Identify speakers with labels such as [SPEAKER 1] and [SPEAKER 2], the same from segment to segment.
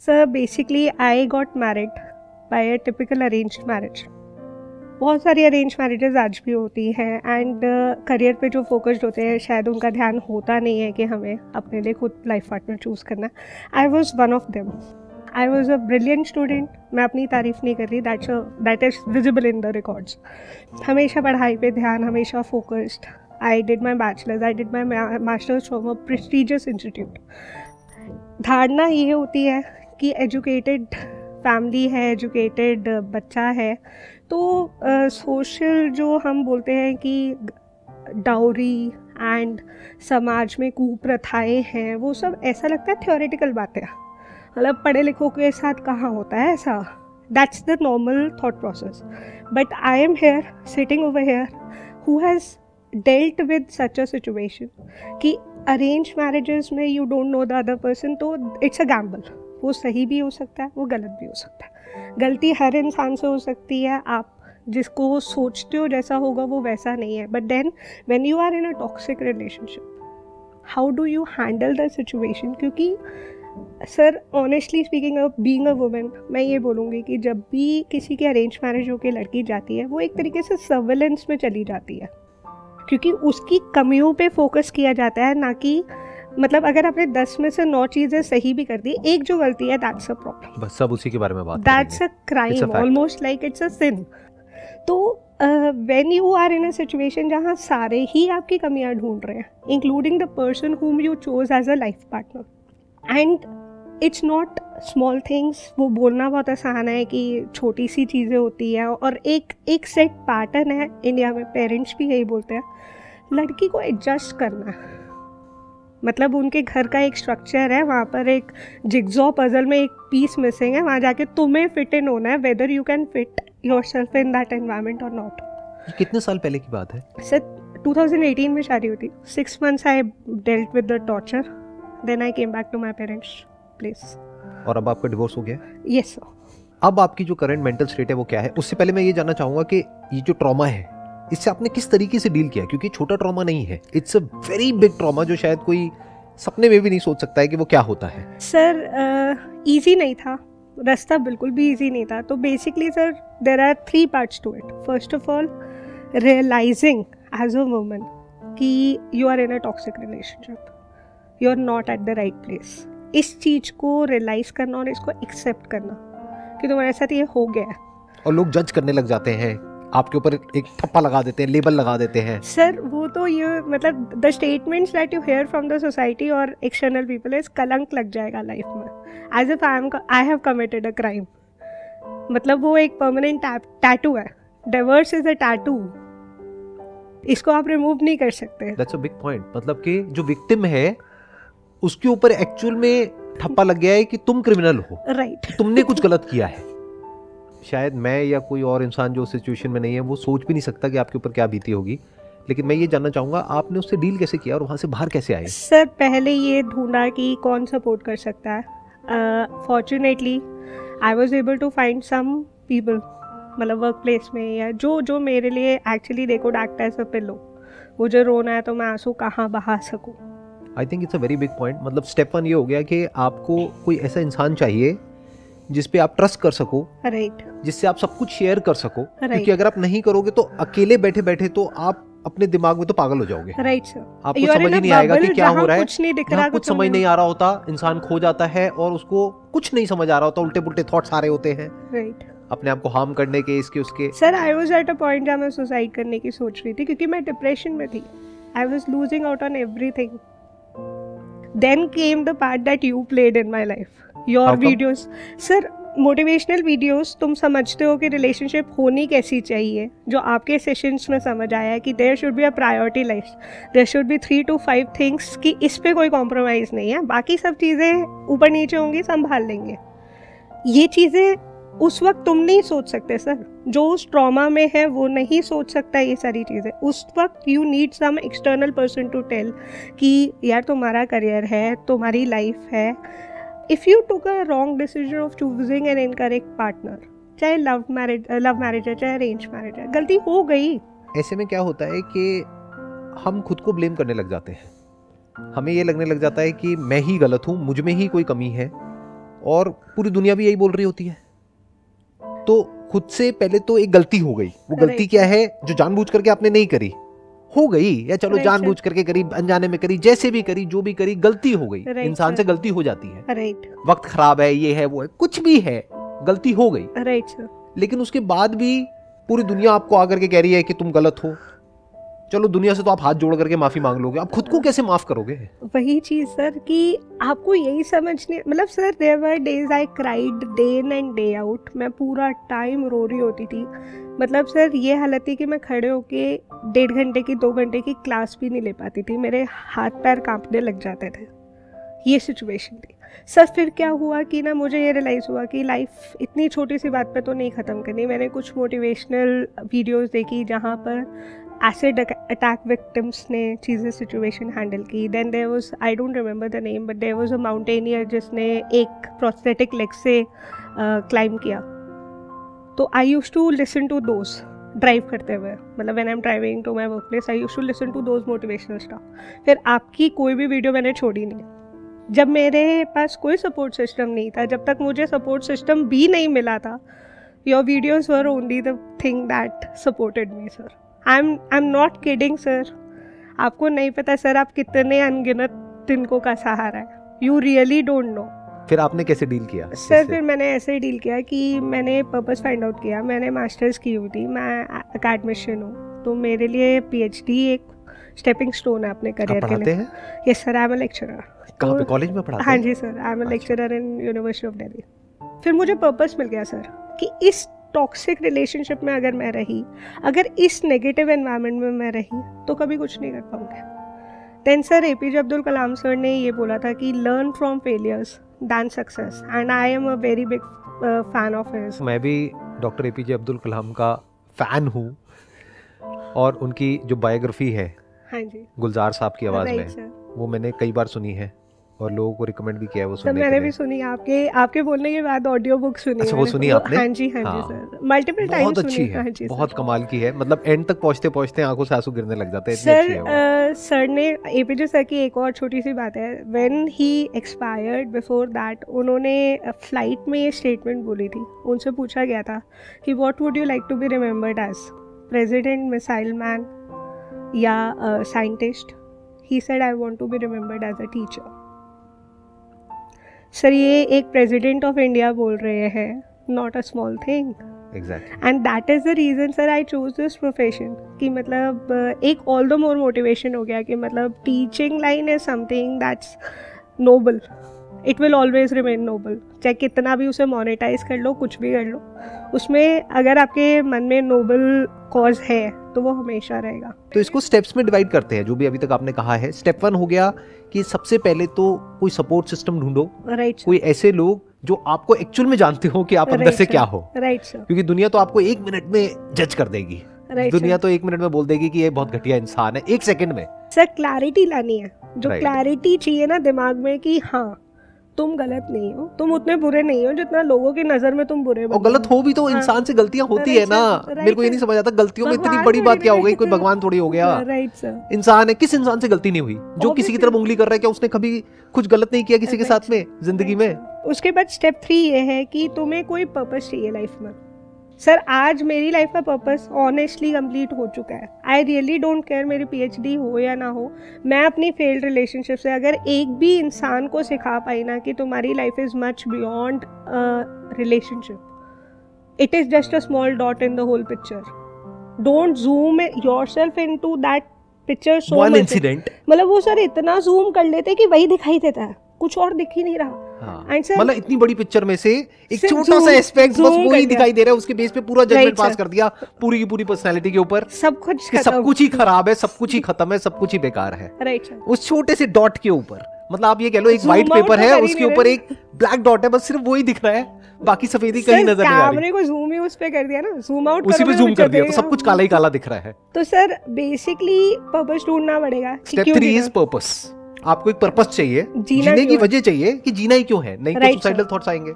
[SPEAKER 1] Sir basically I got married by a typical arrange marriage बहुत सारी arrange marriages आज भी होती हैं एंड करियर पे जो फोकस्ड होते हैं, शायद उनका ध्यान होता नहीं है कि हमें अपने लिए खुद लाइफ पार्टनर चूज़ करना। I was one of them I was a brilliant student मैं अपनी तारीफ़ नहीं कर रही. That's that is visible in the records हमेशा पढ़ाई पे ध्यान हमेशा focused I did my bachelor's I did my master's from a prestigious institute धारणा ये होती है कि एजुकेटेड फैमिली है एजुकेटेड बच्चा है. तो सोशल uh, जो हम बोलते हैं कि डाउरी एंड समाज में कुप्रथाएँ हैं वो सब ऐसा लगता है थियोरेटिकल बातें मतलब पढ़े लिखों के साथ कहाँ होता है ऐसा? That's the normal thought process but I am here sitting over here who has dealt with such a situation कि अरेंज मैरिजेस में you don't know the other person तो इट्स अ गैम्बल वो सही भी हो सकता है, वो गलत भी हो सकता है. गलती हर इंसान से हो सकती है, आप जिसको सोचते हो जैसा होगा वो वैसा नहीं है. But then when you are in a toxic relationship how do you handle the situation क्योंकि sir honestly speaking of being a women मैं ये बोलूँगी कि जब भी किसी की अरेंज मैरिज होकर लड़की जाती है वो एक तरीके से सर्वेलेंस में चली जाती है। क्योंकि उसकी कमियों पे फोकस किया जाता है ना कि मतलब अगर आपने दस में से नौ चीज़ें सही भी कर दी एक जो गलती है दैट्स अ प्रॉब्लम
[SPEAKER 2] बस सब उसी के बारे में बात
[SPEAKER 1] that's a crime almost like it's a sin तो when you are in a situation जहाँ सारे ही आपकी कमियाँ ढूंढ रहे हैं including the person whom you chose as a life partner and it's not small things वो बोलना बहुत आसान है कि छोटी सी चीज़ें होती हैं और एक एक सेट पैटर्न है। इंडिया में पेरेंट्स भी यही बोलते हैं। लड़की को एडजस्ट करना। मतलब उनके घर का एक स्ट्रक्चर है। वहाँ पर एक जिग्जो पजल में एक पीस मिसिंग है। वहाँ जाके तुम्हें फिट इन होना है whether you can fit yourself in that environment और नॉट
[SPEAKER 2] कितने साल पहले की बात है?
[SPEAKER 1] सर 2018 में शादी हुई थी। Six months I dealt with the torture then I came back to my parents place
[SPEAKER 2] और अब आपका डिवोर्स हो गया?
[SPEAKER 1] यस सर
[SPEAKER 2] अब आपकी जो करंट मेंटल स्टेट है वो क्या है? उससे पहले मैं ये जानना चाहूँगा कि ये जो ट्रॉमा है इससे आपने किस तरीके से डील किया? क्योंकि छोटा ट्रॉमा नहीं है। It's a very big trauma जो शायद कोई सपने में भी नहीं सोच सकता है कि वो क्या होता है।
[SPEAKER 1] सर इजी uh, नहीं था। रास्ता बिल्कुल भी इजी नहीं था। तो basically sir there are three parts to it first of all realising as a woman कि you are in a toxic relationship you are not at the right place इस चीज़ को रियलाइज़ करना और इसको एक्सेप्ट करना कि तुम्हारे साथ ये हो गया
[SPEAKER 2] और लोग जज करने लग जाते हैं। आपके ऊपर एक ठप्पा लगा देते हैं लेबल लगा देते हैं।
[SPEAKER 1] सर वो तो ये मतलब the statements that you hear from the society और एक्सटर्नल पीपल इज़ कलंक लग जाएगा लाइफ में। As if I am I have committed a crime मतलब वो एक परमानेंट टैटू है। डाइवर्स इज़ अ टैटू इसको आप रिमूव नहीं कर सकते।
[SPEAKER 2] दैट्स अ बिग पॉइंट मतलब कि जो विक्टिम है उसके ऊपर एक्चुअल में ठप्पा लग गया है कि तुम क्रिमिनल हो।
[SPEAKER 1] Right right.
[SPEAKER 2] तुमने कुछ गलत किया है। शायद मैं या कोई और इंसान जो सिचुएशन में नहीं है वो सोच भी नहीं सकता कि आपके ऊपर क्या बीती होगी। लेकिन मैं ये जानना चाहूँगा आपने उससे डील कैसे किया और वहाँ से बाहर कैसे आए?
[SPEAKER 1] सर पहले ये ढूंढा कि कौन सपोर्ट कर सकता है। Fortunately I was able to find some people मतलब वर्क प्लेस में या जो जो मेरे लिए एक्चुअली देखो डॉक्टर एज अ पिलो मुझे रोना है तो मैं आँसू कहाँ बहा सकूँ?
[SPEAKER 2] I think it's a very big point मतलब स्टेप वन ये हो गया कि आपको कोई ऐसा इंसान चाहिए जिस पे आप ट्रस्ट कर सको
[SPEAKER 1] राइट right.
[SPEAKER 2] जिससे आप सब कुछ शेयर कर सको। Right. क्योंकि अगर आप नहीं करोगे तो अकेले बैठे बैठे तो आप अपने दिमाग में तो पागल हो जाओगे।
[SPEAKER 1] राइट right, सर
[SPEAKER 2] आपको समझ ही नहीं आएगा कि क्या हो रहा है। कुछ नहीं दिख रहा कुछ समझ नहीं आ रहा होता इंसान खो जाता है और उसको कुछ नहीं समझ आ रहा होता उल्टे पुल्टे थॉट्स आ रहे होते हैं।
[SPEAKER 1] राइट
[SPEAKER 2] अपने आप को हार्म करने के इसके उसके।
[SPEAKER 1] Sir I was at a point जहाँ मैं सुसाइड करने की सोच रही थी क्योंकि मैं डिप्रेशन में थी। I was losing out on everything then came the part that you played in my life your videos sir motivational videos तुम समझते हो कि रिलेशनशिप होनी कैसी चाहिए? जो आपके सेशंस में समझ आया है कि there should be a priority life there should be three two five things कि इस पर कोई कॉम्प्रोमाइज़ नहीं है। बाकी सब चीज़ें ऊपर नीचे होंगी संभाल लेंगे। ये चीज़ें उस वक्त तुम नहीं सोच सकते, सर। जो उस ट्रॉमा में है, वो नहीं सोच सकता ये सारी चीज़ें। उस वक्त you need some external person to tell कि, यार, तुम्हारा करियर है, तुम्हारी लाइफ है। If you took a wrong decision of choosing an incorrect partner, चाहे लव मैरिज लव मैरिज है, चाहे अरेंज मैरिज है, गलती हो गई।
[SPEAKER 2] ऐसे में क्या होता है कि हम खुद को ब्लेम करने लग जाते हैं। हमें ये लगने लग जाता है कि मैं ही गलत हूँ, मुझमें ही कोई कमी है, और पूरी दुनिया भी यही बोल रही होती है। तो खुद से पहले तो एक गलती हो गई। वो गलती क्या है? जो जानबूझ करके आपने नहीं करी। हो गई या चलो जानबूझ करके करी अनजाने में करी जैसे भी करी जो भी करी गलती हो गई। इंसान से गलती हो जाती है। वक्त खराब है ये है वो है कुछ भी है गलती हो गई।
[SPEAKER 1] राइट
[SPEAKER 2] लेकिन उसके बाद भी पूरी दुनिया आपको आकर के कह रही है कि तुम गलत हो। चलो दुनिया से तो आप हाथ जोड़ करके माफ़ी मांग लोगे। आप खुद को कैसे माफ़ करोगे?
[SPEAKER 1] वही चीज़, सर, कि आपको यही समझने मतलब sir were days I cried day and day out मैं पूरा टाइम रो रही होती थी। मतलब सर, ये हालत थी कि मैं खड़े होके डेढ़ घंटे की, दो घंटे की क्लास भी नहीं ले पाती थी। मेरे हाथ पैर कांपने लग जाते थे। ये सिचुएशन थी। सर, फिर क्या हुआ कि ना, मुझे ये रियलाइज़ हुआ कि लाइफ इतनी छोटी सी बात पे तो नहीं ख़त्म करनी। मैंने कुछ मोटिवेशनल वीडियोस देखी जहाँ पर एसिड अटैक विक्टिम्स ने चीज़ें सिचुएशन हैंडल की. Then there was I don't remember the name but there was a mountaineer जिसने एक प्रोस्थेटिक लेग से क्लाइम uh, किया. तो I used to listen to those drive करते हुए. मतलब when I am driving to my work place I used to listen to those motivational stuff फिर आपकी कोई भी वीडियो मैंने छोड़ी नहीं. जब मेरे पास कोई सपोर्ट सिस्टम नहीं था जब तक मुझे सपोर्ट सिस्टम भी नहीं मिला था your videos were only the thing that supported me sir I am I am not kidding sir आपको नहीं पता सर आप कितने अनगिनत तिनकों का सहारा है। यू रियली डोंट नो
[SPEAKER 2] फिर आपने कैसे डील किया?
[SPEAKER 1] सर फिर मैंने ऐसे ही डील किया कि मैंने पर्पस फाइंड आउट किया। मैंने मास्टर्स की हुई थी। मैं अकेडमिशियन हूँ। तो मेरे लिए पीएचडी एक स्टेपिंग स्टोन है अपने करियर के लिए। Yes sir I am lecturer
[SPEAKER 2] कहाँ पे?
[SPEAKER 1] तो-
[SPEAKER 2] कॉलेज में पढ़ाते
[SPEAKER 1] हैं?
[SPEAKER 2] हाँ
[SPEAKER 1] जी sir I am. Lecturer in University of Delhi फिर मुझे पर्पस मिल गया सर कि इस टॉक्सिक रिलेशनशिप में अगर मैं रही अगर इस नेगेटिव एनवायरनमेंट में मैं रही तो कभी कुछ नहीं कर पाऊँगी। Then sir A P J Abdul Kalam sir ने ये बोला था कि learn from failures than success and I am a very big fan of his
[SPEAKER 2] मैं भी doctor A P J Abdul Kalam का फ़ैन हूँ और उनकी जो बायोग्राफी है
[SPEAKER 1] हाँ जी।
[SPEAKER 2] गुलजार साहब की आवाज़ में वो मैंने कई बार सुनी है। और लोगों को रिकमेंड भी किया है वो
[SPEAKER 1] सर
[SPEAKER 2] सुनने
[SPEAKER 1] मैंने
[SPEAKER 2] के
[SPEAKER 1] भी सुनी आपके आपके बोलने के बाद ऑडियो बुक सुनी
[SPEAKER 2] अच्छा, वो सुनी आपने?
[SPEAKER 1] हाँ जी हाँ
[SPEAKER 2] हाँ।
[SPEAKER 1] जी सर मल्टीपल टाइम
[SPEAKER 2] बहुत अच्छी है
[SPEAKER 1] हाँ। जी
[SPEAKER 2] बहुत कमाल की है। मतलब एंड तक पहुँचते पहुँचते आँखों से आँसू गिरने लग जाते हैं
[SPEAKER 1] सर सर ने एपीजे सर की एक और छोटी सी बात है। When he expired before that उन्होंने फ़्लाइट में ये स्टेटमेंट बोली थी। उनसे पूछा गया था कि what would you like to be remembered as president missile man या scientist he said I want to be remembered as a teacher sir ये एक प्रेसिडेंट ऑफ़ इंडिया बोल रहे हैं not a small thing and that is the reason sir I choose this profession कि मतलब एक all the more motivation हो गया कि मतलब teaching line is something that's noble it will always remain noble चाहे कितना भी उसे मोनेटाइज कर लो कुछ भी कर लो उसमें अगर आपके मन में नोबल कॉज है तो वो हमेशा रहेगा।
[SPEAKER 2] तो इसको स्टेप्स में डिवाइड करते हैं जो भी अभी तक आपने कहा है। स्टेप वन हो गया कि सबसे पहले तो कोई सपोर्ट सिस्टम ढूंढो।
[SPEAKER 1] राइट
[SPEAKER 2] कोई ऐसे लोग जो आपको एक्चुअल में जानते हो कि आप अंदर से क्या हो।
[SPEAKER 1] राइट सर
[SPEAKER 2] क्योंकि दुनिया तो आपको एक मिनट में जज कर देगी।
[SPEAKER 1] राइट
[SPEAKER 2] दुनिया तो एक मिनट में बोल देगी कि ये बहुत घटिया इंसान है एक सेकंड में।
[SPEAKER 1] सर क्लैरिटी लानी है। जो
[SPEAKER 2] Right.
[SPEAKER 1] क्लैरिटी चाहिए ना दिमाग में कि हाँ तुम गलत नहीं हो तुम उतने बुरे नहीं हो जितना लोगों की नज़र में तुम बुरे
[SPEAKER 2] और गलत हो। भी तो
[SPEAKER 1] हाँ।
[SPEAKER 2] इंसान से गलतियाँ होती है ना। मेरे को ये नहीं समझ आता गलतियों में इतनी बड़ी बात क्या हो गई? कोई भगवान थोड़ी हो गया।
[SPEAKER 1] राइट सर
[SPEAKER 2] इंसान है किस इंसान से गलती नहीं हुई? जो किसी की तरफ़ उंगली कर रहा है क्या उसने कभी कुछ गलत नहीं किया किसी के साथ में ज़िंदगी में?
[SPEAKER 1] उसके बाद स्टेप थ्री ये है कि तुम्हें कोई पर्पज चाहिए लाइफ में। सर आज मेरी लाइफ का पर्पस ऑनेस्टली कंप्लीट हो चुका है। आई रियली डोंट केयर मेरी पीएचडी हो या ना हो। मैं अपनी फेल्ड रिलेशनशिप से अगर एक भी इंसान को सिखा पाई ना कि तुम्हारी life is much beyond relationship it is just a small dot in the whole picture don't zoom yourself into that picture so
[SPEAKER 2] incident
[SPEAKER 1] मतलब वो सर इतना जूम कर लेते कि वही दिखाई देता है। कुछ और दिख ही नहीं रहा। Sir-
[SPEAKER 2] मतलब इतनी बड़ी पिक्चर में से एक छोटा सा एस्पेक्ट बस वो ही दिखाई दे रहा है उसके बेस पे पूरा जजमेंट पास कर दिया पूरी की पूरी पर्सनैलिटी के ऊपर।
[SPEAKER 1] सब कुछ
[SPEAKER 2] सब कुछ ही खराब है सब कुछ ही खत्म है सब कुछ ही बेकार है।
[SPEAKER 1] राइट सर
[SPEAKER 2] उस छोटे से डॉट के ऊपर मतलब आप ये कह लो एक व्हाइट पेपर
[SPEAKER 1] तो
[SPEAKER 2] है उसके ऊपर एक ब्लैक डॉट है बस सिर्फ़ वही दिख रहा है बाकी सफेदी कहीं नज़र नहीं आ रही।
[SPEAKER 1] कैमरे को जूम ही उस पे कर दिया ना जूम आउट
[SPEAKER 2] उसी पे जूम कर दिया तो सब कुछ काला ही काला दिख रहा है।
[SPEAKER 1] तो सर बेसिकली पर्पस ढूंढना पड़ेगा
[SPEAKER 2] स्टेप थ्री इज़ पर्पस आपको एक पर्पस चाहिए
[SPEAKER 1] जीना
[SPEAKER 2] की वजह चाहिए कि जीना ही क्यों है? नहीं तो सुसाइडल थॉट्स आएँगे।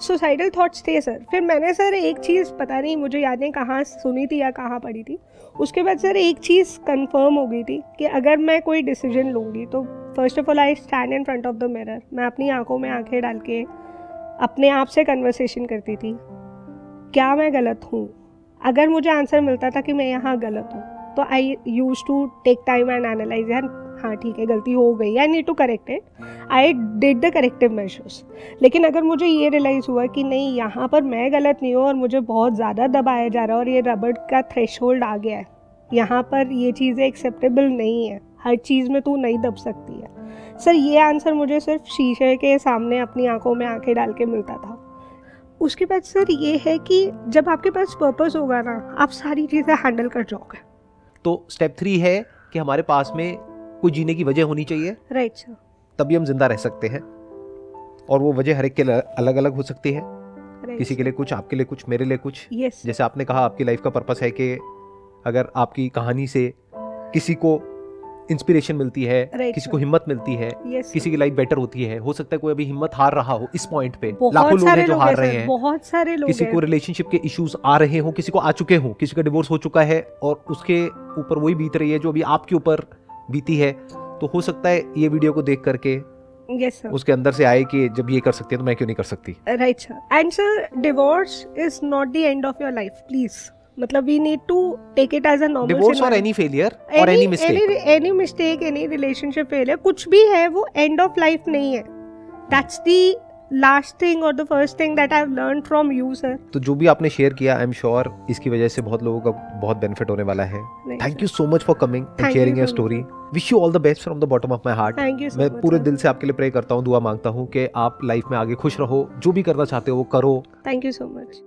[SPEAKER 1] सुसाइडल थॉट्स थे सर फिर मैंने सर एक चीज़ पता नहीं मुझे याद नहीं कहाँ सुनी थी या कहाँ पढ़ी थी। उसके बाद सर एक चीज़ कंफर्म हो गई थी कि अगर मैं कोई डिसीज़न लूँगी तो first of all I stand in front of the mirror मैं अपनी आँखों में आँखें डाल के अपने आप से कन्वर्सेशन करती थी। क्या मैं गलत हूँ? अगर मुझे आंसर मिलता था कि मैं यहाँ गलत हूँ तो I use to take time and analyse यार हाँ ठीक है, गलती हो गई I need to correct it I did the corrective measures लेकिन अगर मुझे ये रियलाइज़ हुआ कि नहीं, यहाँ पर मैं गलत नहीं हूँ और मुझे बहुत ज़्यादा दबाया जा रहा है और ये रबड़ का थ्रेश आ गया है, यहाँ पर ये चीज़ें एक्सेप्टेबल नहीं है. हर चीज़ में तू नहीं दब सकती है. सर, ये आंसर मुझे सिर्फ़ शीशे के सामने अपनी आँखों में आँखें डाल के मिलता था. उसके बाद सर, ये है कि जब आपके पास पर्पस होगा ना, आप सारी चीज़ें हैंडल कर जाओगे.
[SPEAKER 2] तो स्टेप थ्री है कि हमारे पास में कोई जीने की वजह होनी चाहिए।
[SPEAKER 1] राइट सर
[SPEAKER 2] तभी हम ज़िंदा रह सकते हैं। और वो वजह हर एक के अलग अलग हो सकती है।
[SPEAKER 1] Right,
[SPEAKER 2] किसी के लिए कुछ आपके लिए कुछ मेरे लिए कुछ।
[SPEAKER 1] Yes,
[SPEAKER 2] जैसे आपने कहा आपकी लाइफ का पर्पस है कि अगर आपकी कहानी से किसी को इंस्पिरेशन मिलती है
[SPEAKER 1] right,
[SPEAKER 2] किसी को हिम्मत मिलती है
[SPEAKER 1] yes,
[SPEAKER 2] किसी की लाइफ बेटर होती है। हो सकता है कोई अभी हिम्मत हार रहा हो इस पॉइंट पे।
[SPEAKER 1] लाखों
[SPEAKER 2] लोग हैं जो हार रहे हैं।
[SPEAKER 1] बहुत सारे लोग
[SPEAKER 2] किसी को रिलेशनशिप के इश्यूज़ आ रहे हो किसी को आ चुके हो किसी का डिवोर्स हो चुका है और उसके ऊपर वही बीत रही है जो अभी आपके ऊपर बीती है तो हो सकता है ये वीडियो को देख करके
[SPEAKER 1] yes, sir.
[SPEAKER 2] उसके अंदर से आए कि जब ये कर सकती है तो मैं क्यों नहीं कर सकती?
[SPEAKER 1] Right sir and sir divorce is not the end of your life please मतलब we need to take it as a normal
[SPEAKER 2] divorce और एनी फेलियर और any mistake
[SPEAKER 1] any mistake any relationship failure कुछ भी है वो end of life नहीं है. That's the last thing और the first thing that I have learn from you sir
[SPEAKER 2] तो जो भी आपने शेयर किया आई एम श्योर इसकी वजह से बहुत लोगों का बहुत बेनिफिट होने वाला है। Thank you so much for coming and sharing your story wish you all the best from the bottom of my heart thank you मैं पूरे दिल से आपके लिए प्रे करता हूँ दुआ माँगता हूँ कि आप लाइफ में आगे खुश रहो जो भी करना चाहते हो वो करो।
[SPEAKER 1] Thank you so much